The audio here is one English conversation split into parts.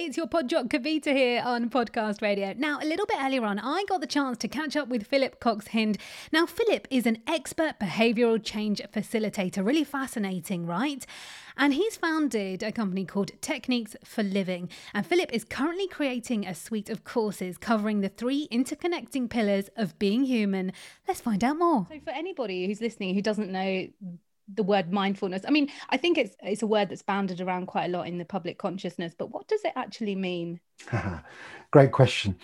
It's your podjock Kavita here on Podcast Radio. Now, a little bit earlier on, I got the chance to catch up with Philip Cox-Hynd. Now, Philip is an expert behavioural change facilitator. Really fascinating, right? And he's founded a company called Techniques for Living. And Philip is currently creating a suite of courses covering the three interconnecting pillars of being human. Let's find out more. So, for anybody who's listening who doesn't know the word mindfulness. I mean i think it's it's a word that's bounded around quite a lot in the public consciousness but what does it actually mean? Great question.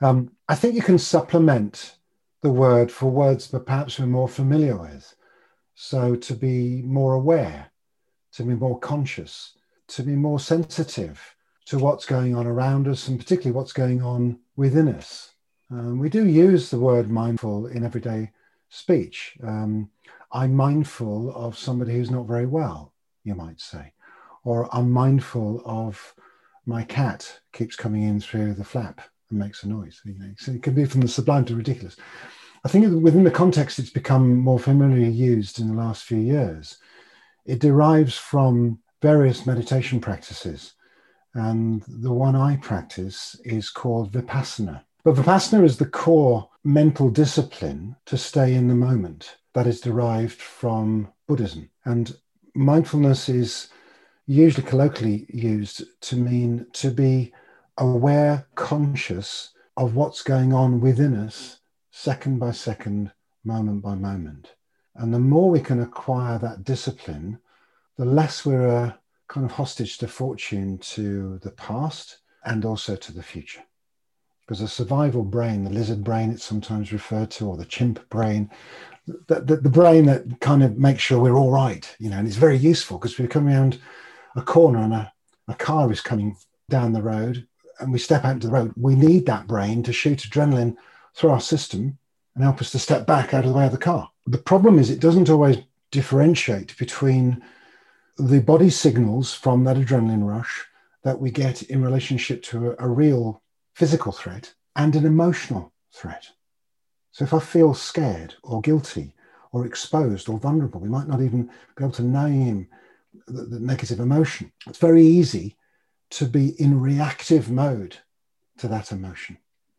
Um, i think you can supplement the word for words that perhaps we're more familiar with. So to be more aware to be more conscious to be more sensitive to what's going on around us and particularly what's going on within us. Um, we do use the word mindful in everyday speech. Um, I'm mindful of somebody who's not very well, you might say, or I'm mindful of my cat keeps coming in through the flap and makes a noise. You know, so it can be from the sublime to ridiculous. I think within the context it's become more familiarly used in the last few years. It derives from various meditation practices. And the one I practice is called Vipassana. But Vipassana is the core mental discipline to stay in the moment that is derived from Buddhism. And mindfulness is usually colloquially used to mean to be aware, conscious of what's going on within us, second by second, moment by moment. And the more we can acquire that discipline, the less we're a kind of hostage to fortune to the past and also to the future. Because the survival brain, the lizard brain, it's sometimes referred to, or the chimp brain, the, the, the, brain that kind of makes sure we're all right, you know, and it's very useful because we come around a corner and a, a car is coming down the road and we step out into the road. We need that brain to shoot adrenaline through our system and help us to step back out of the way of the car. The problem is it doesn't always differentiate between the body signals from that adrenaline rush that we get in relationship to a, a real physical threat and an emotional threat. So if I feel scared or guilty or exposed or vulnerable, we might not even be able to name the, the negative emotion. It's very easy to be in reactive mode to that emotion.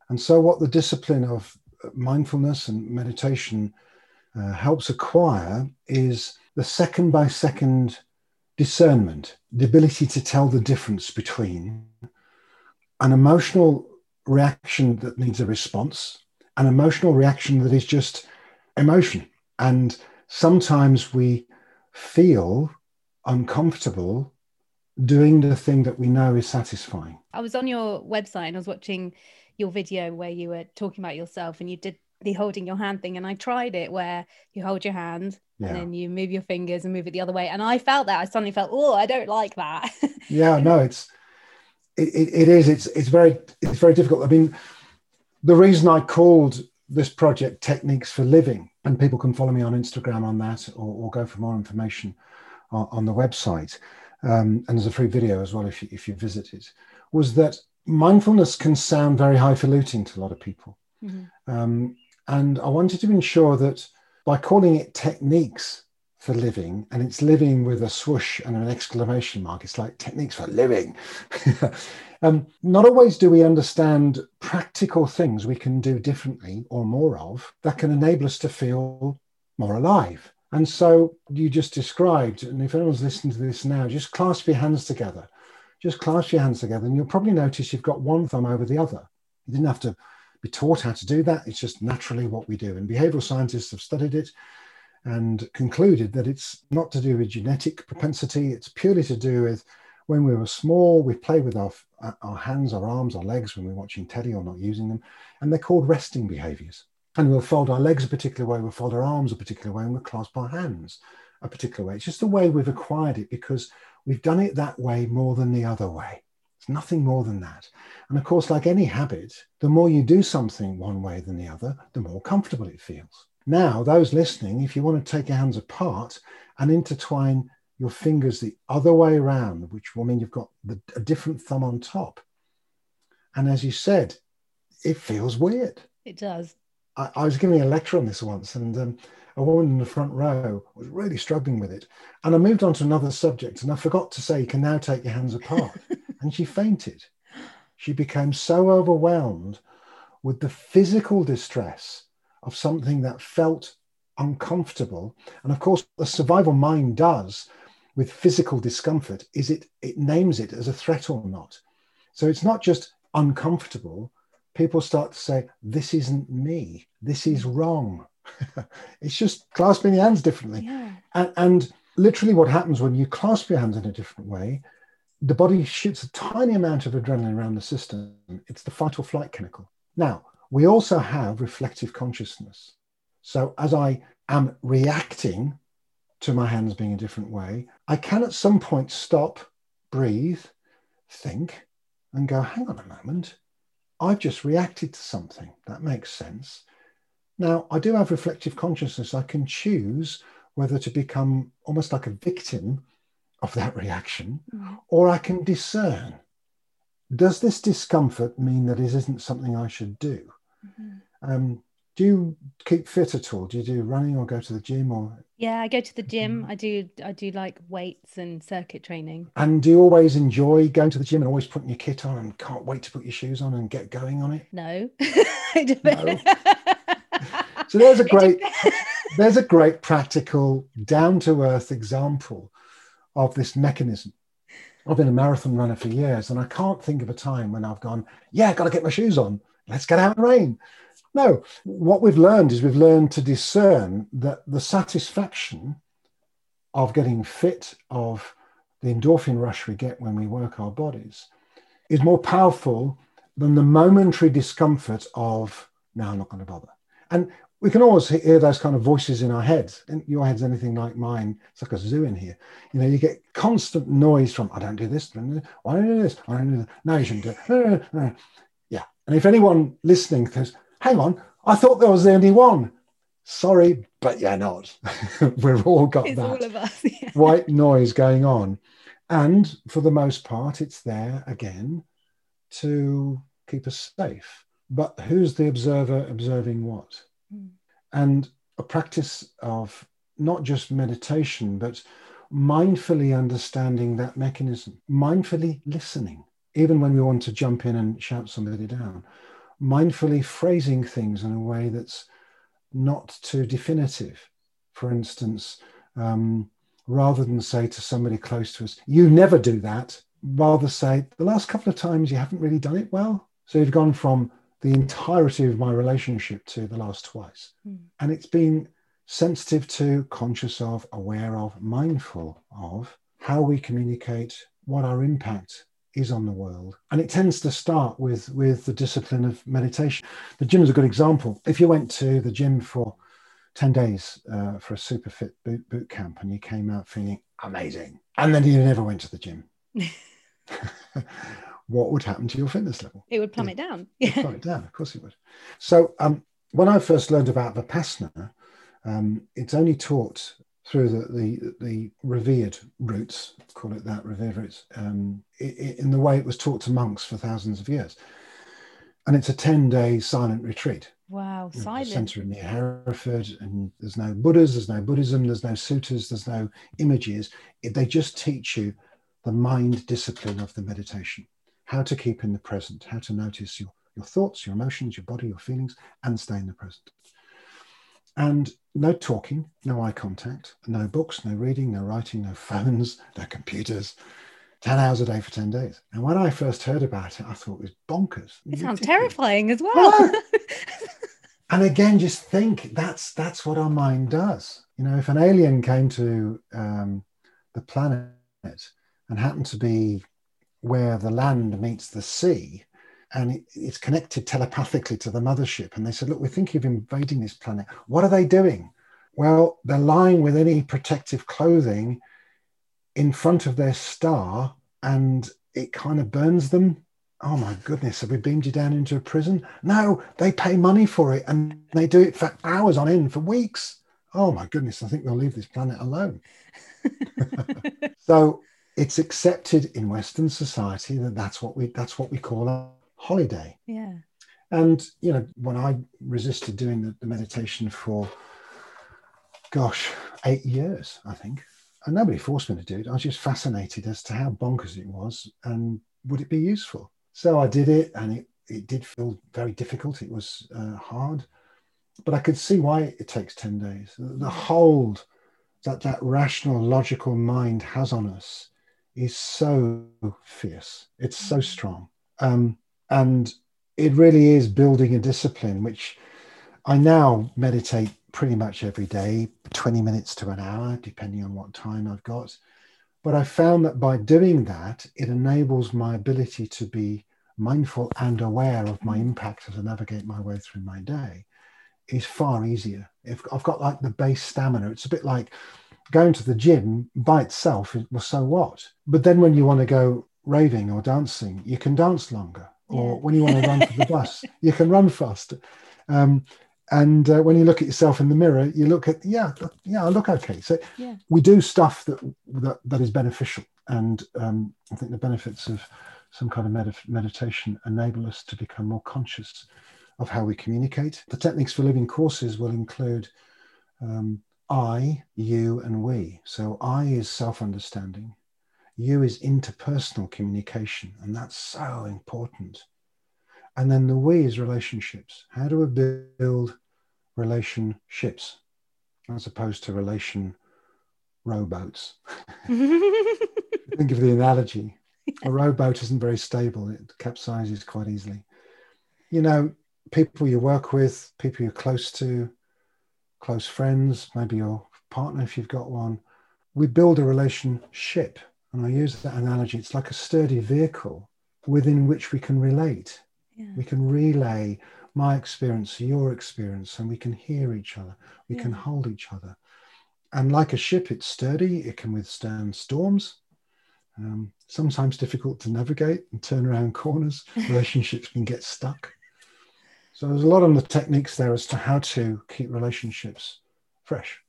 And so, what the discipline of mindfulness and meditation uh, helps acquire is the second by second discernment, the ability to tell the difference between an emotional reaction that needs a response an emotional reaction that is just emotion. And sometimes we feel uncomfortable doing the thing that we know is satisfying. I was on your website and I was watching your video where you were talking about yourself and you did the holding your hand thing and I tried it where you hold your hand yeah. and then you move your fingers and move it the other way and I felt that I suddenly felt oh I don't like that. yeah, no, it's it, it is it's it's very it's very difficult. I mean the reason I called this project Techniques for Living, and people can follow me on Instagram on that or, or go for more information on, on the website. Um, and there's a free video as well if you, if you visit it, was that mindfulness can sound very highfalutin to a lot of people. Mm-hmm. Um, and I wanted to ensure that by calling it techniques for living, and it's living with a swoosh and an exclamation mark, it's like techniques for living. Um, not always do we understand practical things we can do differently or more of that can enable us to feel more alive. And so you just described, and if anyone's listening to this now, just clasp your hands together. Just clasp your hands together, and you'll probably notice you've got one thumb over the other. You didn't have to be taught how to do that. It's just naturally what we do. And behavioral scientists have studied it and concluded that it's not to do with genetic propensity, it's purely to do with when we were small, we played with our, our hands, our arms, our legs when we we're watching telly or not using them. And they're called resting behaviors. And we'll fold our legs a particular way, we'll fold our arms a particular way, and we'll clasp our hands a particular way. It's just the way we've acquired it because we've done it that way more than the other way. It's nothing more than that. And of course, like any habit, the more you do something one way than the other, the more comfortable it feels. Now, those listening, if you want to take your hands apart and intertwine your fingers the other way around, which will mean you've got the, a different thumb on top. And as you said, it feels weird. It does. I, I was giving a lecture on this once, and um, a woman in the front row was really struggling with it. And I moved on to another subject, and I forgot to say, you can now take your hands apart. and she fainted. She became so overwhelmed with the physical distress of something that felt uncomfortable. And of course, the survival mind does with physical discomfort is it it names it as a threat or not. So it's not just uncomfortable. People start to say, "This isn't me. This is wrong." it's just clasping the hands differently. Yeah. And, and literally, what happens when you clasp your hands in a different way, the body shoots a tiny amount of adrenaline around the system. It's the fight or flight chemical. Now, we also have reflective consciousness. So as I am reacting to my hands being a different way, I can at some point stop, breathe, think, and go, hang on a moment. I've just reacted to something. That makes sense. Now, I do have reflective consciousness. I can choose whether to become almost like a victim of that reaction, Mm. or I can discern does this discomfort mean that it isn't something I should do? Mhm. Um, do you keep fit at all? Do you do running or go to the gym or Yeah, I go to the gym. Mm-hmm. I do I do like weights and circuit training. and do you always enjoy going to the gym and always putting your kit on and can't wait to put your shoes on and get going on it? No. Dep- So there's a great there's a great practical down to earth example of this mechanism. I've been a marathon runner for years and I can't think of a time when I've gone, yeah, I've got to get my shoes on. Let's get out in the rain. No, what we've learned is we've learned to discern that the satisfaction of getting fit, of the endorphin rush we get when we work our bodies, is more powerful than the momentary discomfort of, no, I'm not going to bother. And we can always hear those kind of voices in our heads. And your head's anything like mine. It's like a zoo in here. You know, you get constant noise from, I don't do this. I don't do- Why don't you do this? I don't do that. No, you shouldn't do it. No, no. Yeah. And if anyone listening goes, hang on, I thought there was the only one. Sorry, but you're not. We've all got it's that all of us. Yeah. white noise going on. And for the most part, it's there again to keep us safe. But who's the observer observing what? And a practice of not just meditation, but mindfully understanding that mechanism, mindfully listening, even when we want to jump in and shout somebody down, mindfully phrasing things in a way that's not too definitive. For instance, um, rather than say to somebody close to us, you never do that, rather say, the last couple of times you haven't really done it well. So you've gone from the entirety of my relationship to the last twice. Mm. And it's been sensitive to, conscious of, aware of, mindful of how we communicate, what our impact is on the world. And it tends to start with, with the discipline of meditation. The gym is a good example. If you went to the gym for 10 days uh, for a super fit boot, boot camp and you came out feeling amazing, and then you never went to the gym, what would happen to your fitness level? It would plummet down. Yeah. plummet down, of course it would. So um, when I first learned about Vipassana, um, it's only taught through the, the, the revered routes, call it that, revered routes, um, in the way it was taught to monks for thousands of years. And it's a 10 day silent retreat. Wow, silent. centre in near Hereford, and there's no Buddhas, there's no Buddhism, there's no suttas, there's no images. It- they just teach you the mind discipline of the meditation, how to keep in the present, how to notice your, your thoughts, your emotions, your body, your feelings, and stay in the present. And no talking, no eye contact, no books, no reading, no writing, no phones, no computers. 10 hours a day for 10 days. And when I first heard about it, I thought it was bonkers. It sounds terrifying as well. And again just think that's that's what our mind does you know if an alien came to um, the planet and happened to be where the land meets the sea and it's connected telepathically to the mothership and they said look we're thinking of invading this planet what are they doing well they're lying with any protective clothing in front of their star and it kind of burns them oh my goodness, have we beamed you down into a prison? No, they pay money for it and they do it for hours on end, for weeks. Oh my goodness, I think they'll leave this planet alone. So it's accepted in Western society that that's what we that's what we call a holiday. yeah. And you know, when I resisted doing the, the meditation for gosh, eight years, I think, and nobody forced me to do it. I was just fascinated as to how bonkers it was and would it be useful. So I did it, and it, it did feel very difficult. It was uh, hard, but I could see why it takes 10 days. The hold that that rational, logical mind has on us is so fierce. It's so mm. strong. Um, and it really is building a discipline, which I now meditate pretty much every day, 20 minutes to an hour, depending on what time I've got. But I found that by doing that, it enables my ability to be mindful and aware of my impact as I navigate my way through my day is far easier. If I've got like the base stamina, it's a bit like going to the gym by itself. Well, so what? But then when you want to go raving or dancing, you can dance longer. Or yeah. when you want to run to the bus, you can run faster. Um, and uh, when you look at yourself in the mirror you look at yeah yeah i look okay so yeah. we do stuff that, that that is beneficial and um, i think the benefits of some kind of med- meditation enable us to become more conscious of how we communicate the techniques for living courses will include um, i you and we so i is self-understanding you is interpersonal communication and that's so important and then the we is relationships. How do we build relationships as opposed to relation rowboats? Think of the analogy. A rowboat isn't very stable, it capsizes quite easily. You know, people you work with, people you're close to, close friends, maybe your partner if you've got one. We build a relationship. And I use that analogy. It's like a sturdy vehicle within which we can relate yeah. We can relay my experience your experience and we can hear each other. We yeah. can hold each other. And like a ship, it's sturdy, it can withstand storms. Um, sometimes difficult to navigate and turn around corners. Relationships can get stuck. So there's a lot on the techniques there as to how to keep relationships fresh.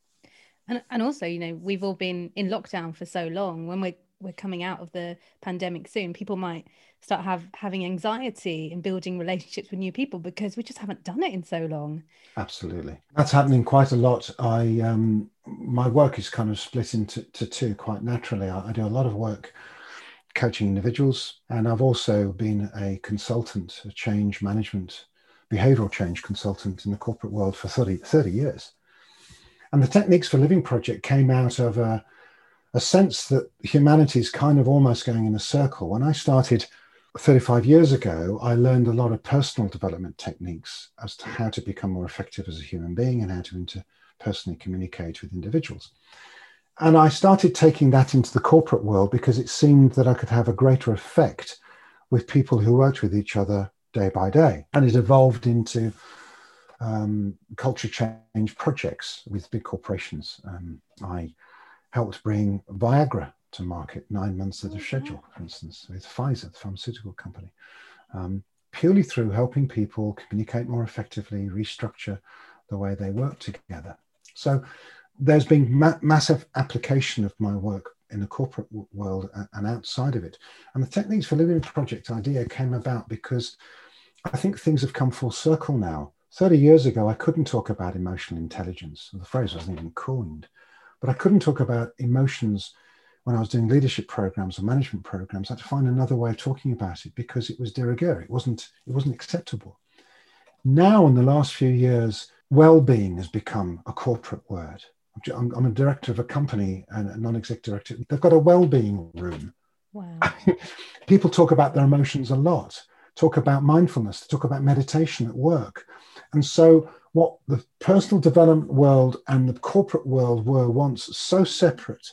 And, and also, you know, we've all been in lockdown for so long. When we're we're coming out of the pandemic soon, people might start have having anxiety in building relationships with new people because we just haven't done it in so long. Absolutely, that's happening quite a lot. I um, my work is kind of split into to two quite naturally. I, I do a lot of work coaching individuals, and I've also been a consultant, a change management, behavioral change consultant in the corporate world for 30, 30 years. And the Techniques for Living project came out of a a sense that humanity is kind of almost going in a circle. When I started 35 years ago, I learned a lot of personal development techniques as to how to become more effective as a human being and how to interpersonally communicate with individuals. And I started taking that into the corporate world because it seemed that I could have a greater effect with people who worked with each other day by day. And it evolved into um, culture change projects with big corporations. Um, I helped bring Viagra to market nine months ahead of mm-hmm. schedule, for instance, with Pfizer, the pharmaceutical company, um, purely through helping people communicate more effectively, restructure the way they work together. So there's been ma- massive application of my work in the corporate world and outside of it. And the Techniques for Living project idea came about because I think things have come full circle now. 30 years ago, I couldn't talk about emotional intelligence. The phrase wasn't even coined. But I couldn't talk about emotions when I was doing leadership programs or management programs. I had to find another way of talking about it because it was de rigueur. It wasn't, it wasn't acceptable. Now, in the last few years, well-being has become a corporate word. I'm, I'm a director of a company and a non-exec director. They've got a well-being room. Wow. People talk about their emotions a lot, talk about mindfulness, talk about meditation at work. And so what the personal development world and the corporate world were once so separate,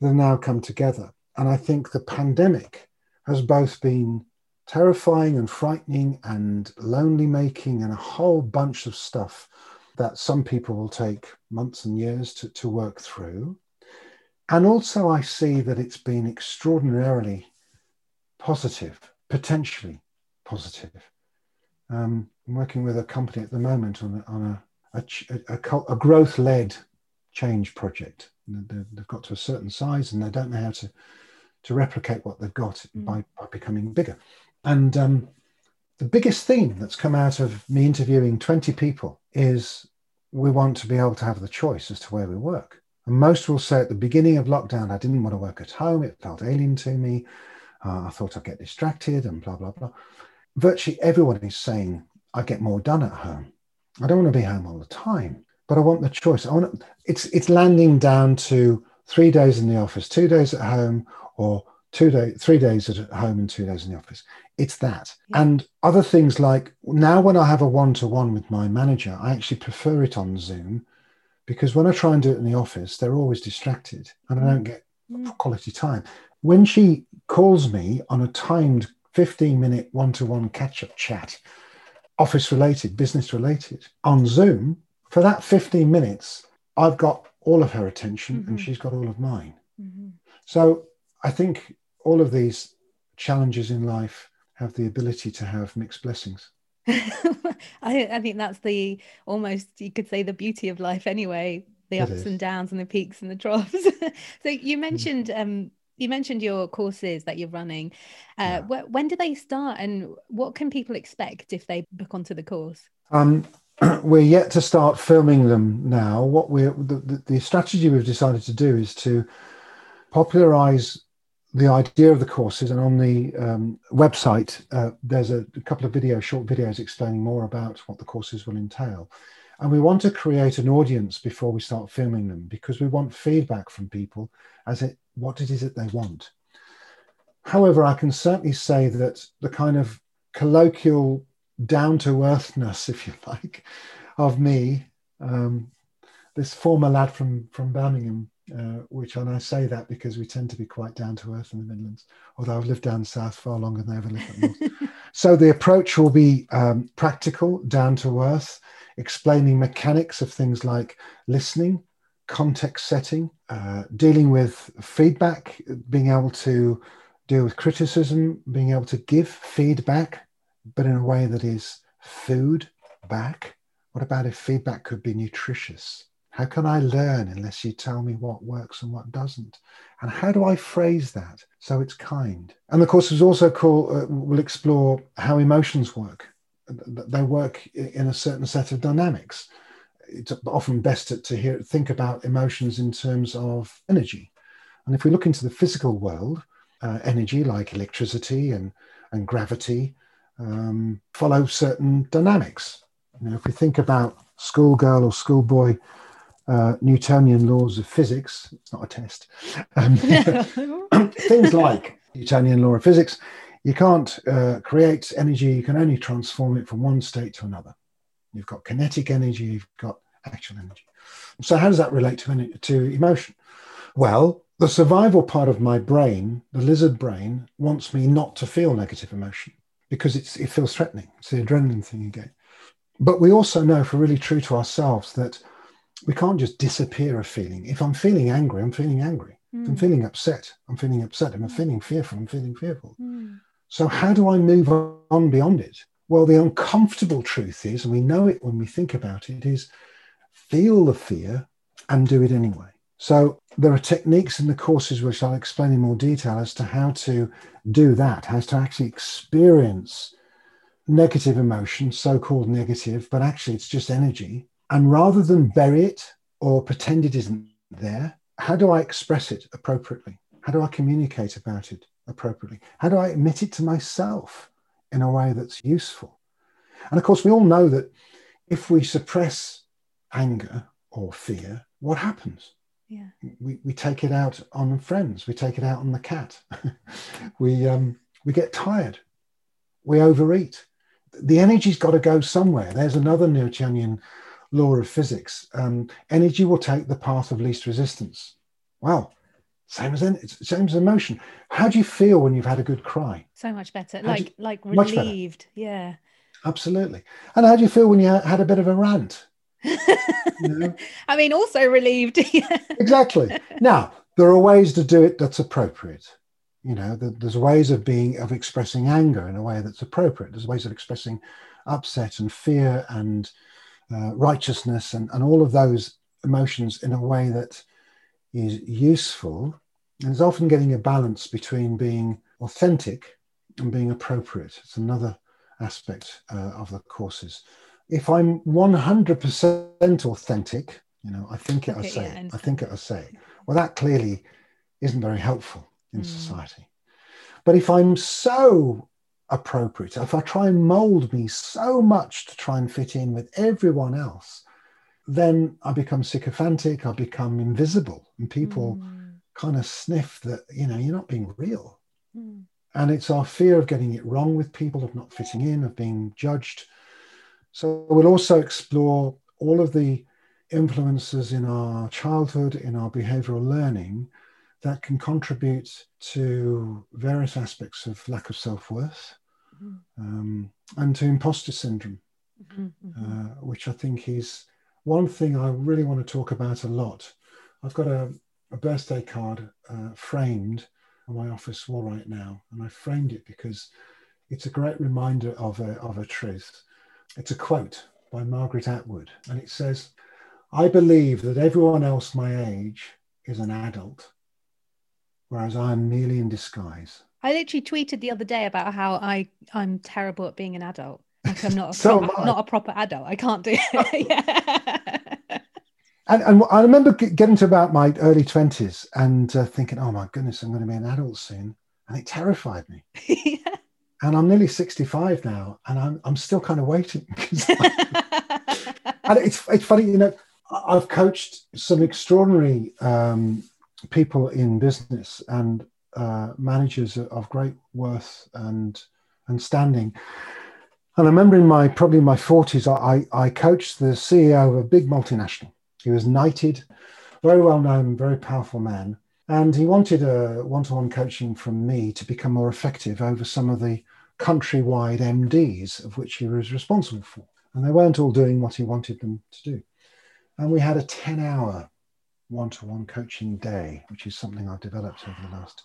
they've now come together. And I think the pandemic has both been terrifying and frightening and lonely making and a whole bunch of stuff that some people will take months and years to, to work through. And also, I see that it's been extraordinarily positive, potentially positive. Um, I'm working with a company at the moment on a, on a, a, a, a growth led change project. They've got to a certain size and they don't know how to, to replicate what they've got mm. by, by becoming bigger. And um, the biggest theme that's come out of me interviewing 20 people is we want to be able to have the choice as to where we work. And most will say at the beginning of lockdown, I didn't want to work at home. It felt alien to me. Uh, I thought I'd get distracted and blah, blah, blah. Virtually everyone is saying, I get more done at home. I don't want to be home all the time, but I want the choice. I want it's it's landing down to three days in the office, two days at home, or two days, three days at home and two days in the office. It's that. Yeah. And other things like now when I have a one-to-one with my manager, I actually prefer it on Zoom because when I try and do it in the office, they're always distracted and I don't get mm. quality time. When she calls me on a timed 15 minute one to one catch up chat, office related, business related on Zoom, for that 15 minutes, I've got all of her attention mm-hmm. and she's got all of mine. Mm-hmm. So I think all of these challenges in life have the ability to have mixed blessings. I, I, think that's the almost you could say the beauty of life anyway the it ups is. and downs and the peaks and the troughs so you mm. mentioned um, you mentioned your courses that you're running. Uh, yeah. wh- when do they start, and what can people expect if they book onto the course? Um, we're yet to start filming them now. What we're the, the, strategy we've decided to do is to popularize the idea of the courses, and on the um, website uh, there's a, a couple of videos, short videos explaining more about what the courses will entail. And we want to create an audience before we start filming them because we want feedback from people as it what it is that they want. However, I can certainly say that the kind of colloquial down to earthness, if you like, of me, um, this former lad from, from Birmingham, uh, which, and I say that because we tend to be quite down to earth in the Midlands, although I've lived down south far longer than I ever lived up north. so the approach will be um, practical, down to earth, explaining mechanics of things like listening, context setting, uh, dealing with feedback, being able to deal with criticism, being able to give feedback, but in a way that is food back. What about if feedback could be nutritious? How can I learn unless you tell me what works and what doesn't? And how do I phrase that so it's kind? And the course, is also cool. Uh, we'll explore how emotions work. They work in a certain set of dynamics it's often best to, to hear think about emotions in terms of energy. And if we look into the physical world, uh, energy like electricity and, and gravity um, follow certain dynamics. You know, if we think about schoolgirl or schoolboy uh, Newtonian laws of physics, it's not a test, um, things like Newtonian law of physics, you can't uh, create energy, you can only transform it from one state to another. You've got kinetic energy, you've got actual energy. So, how does that relate to, to emotion? Well, the survival part of my brain, the lizard brain, wants me not to feel negative emotion because it's, it feels threatening. It's the adrenaline thing again. But we also know, if we're really true to ourselves, that we can't just disappear a feeling. If I'm feeling angry, I'm feeling angry. Mm. If I'm hmm. feeling upset, I'm feeling upset. If I'm hmm. feeling fearful, I'm feeling fearful. Mm. So, how do I move on beyond it? Well, the uncomfortable truth is, and we know it when we think about it, is feel the fear and do it anyway. So there are techniques in the courses which I'll explain in more detail as to how to do that, how to actually experience negative emotion, so called negative, but actually it's just energy. And rather than bury it or pretend it isn't there, how do I express it appropriately? How do I communicate about it appropriately? How do I admit it to myself in a way that's useful? And of course, we all know that if we suppress anger or fear, what happens? Yeah. We, we take it out on friends, we take it out on the cat. we, um, we get tired, we overeat. The energy's got to go somewhere. There's another Newtonian law of physics. Um, energy will take the path of least resistance. Well, same as it's same as emotion. How do you feel when you've had a good cry? So much better, how like you, like relieved. Yeah, absolutely. And how do you feel when you had a bit of a rant? I mean, also relieved. exactly. Now, there are ways to do it that's appropriate. You know, there's ways of being of expressing anger in a way that's appropriate. There's ways of expressing upset and fear and uh, righteousness and, and all of those emotions in a way that is useful. And it's often getting a balance between being authentic and being appropriate. It's another aspect uh, of the courses if I'm 100% authentic, you know, I think it, okay, I say yeah, I think it, I say Well, that clearly isn't very helpful in mm. society. But if I'm so appropriate, if I try and mold me so much to try and fit in with everyone else, then I become sycophantic, I become invisible, and people mm. kind of sniff that, you know, you're not being real. Mm. And it's our fear of getting it wrong with people, of not fitting in, of being judged. So we'll also explore all of the influences in our childhood, in our behavioral learning that can contribute to various aspects of lack of self worth. Um, and to imposter syndrome, mm-hmm, mm-hmm. Uh, which I think is one thing I really want to talk about a lot. I've got a, a birthday card uh, framed on my office wall right now, and I framed it because it's a great reminder of a, of a truth. It's a quote by Margaret Atwood, and it says, I believe that everyone else my age is an adult, whereas I'm merely in disguise. I literally tweeted the other day about how I, I'm terrible at being an adult. Like I'm not a, so proper, not a proper adult. I can't do it. And, and, I remember getting to about my early 20s and uh, thinking, oh my goodness, I'm going to be an adult soon. And it terrified me. yeah. And I'm nearly 65 now, and I'm, I'm still kind of waiting. and it's, it's funny, you know, I've coached some extraordinary um, people in business and uh, managers of great worth and, and standing. And I remember in my probably my 40s, I, I coached the CEO of a big multinational he was knighted, very well known, very powerful man. And he wanted a one to one coaching from me to become more effective over some of the countrywide MDs of which he was responsible for. And they weren't all doing what he wanted them to do. And we had a 10 hour one to one coaching day, which is something I've developed over the last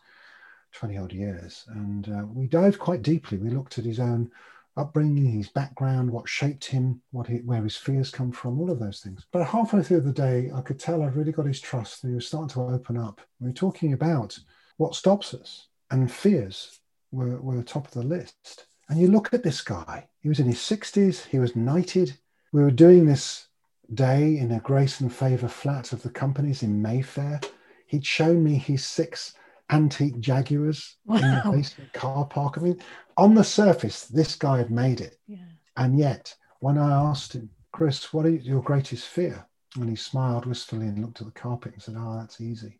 20 odd years. And uh, we dived quite deeply. We looked at his own upbringing, his background, what shaped him, what he, where his fears come from, all of those things. But halfway through the day, I could tell I'd really got his trust. and He was starting to open up. We were talking about what stops us, and fears were, were top of the list. And you look at this guy, he was in his 60s, he was knighted. We were doing this day in a grace and favor flat of the companies in Mayfair. He'd shown me his six antique Jaguars wow. in the basement car park. I mean, on the surface, this guy had made it. Yeah. And yet, when I asked him, Chris, what is your greatest fear? And he smiled wistfully and looked at the carpet and said, Oh, that's easy.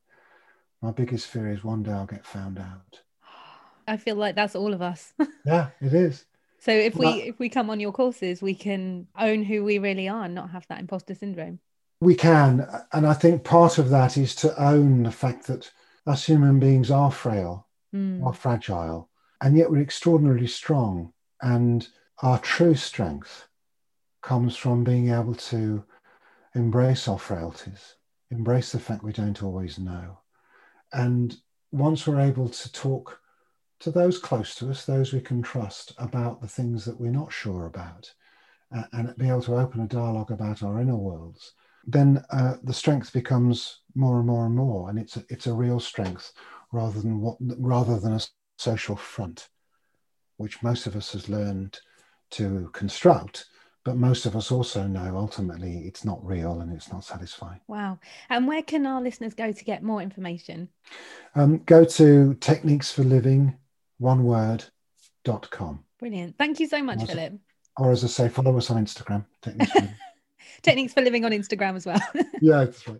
My biggest fear is one day I'll get found out. I feel like that's all of us. yeah, it is. So if we if we come on your courses, we can own who we really are and not have that imposter syndrome. We can, and I think part of that is to own the fact that us human beings are frail, mm. are fragile, and yet we're extraordinarily strong. And our true strength comes from being able to embrace our frailties, embrace the fact we don't always know. And once we're able to talk to those close to us, those we can trust about the things that we're not sure about, uh, and be able to open a dialogue about our inner worlds, then uh, the strength becomes more and more and more, and it's a, it's a real strength rather than what rather than a social front, which most of us has learned to construct. But most of us also know ultimately it's not real and it's not satisfying. Wow. And where can our listeners go to get more information? Um, go to techniques for living, one word, dot com. Brilliant. Thank you so much, or Philip. Or as I say, follow us on Instagram, Techniques for Living. Techniques for Living on Instagram as well. yeah, that's right.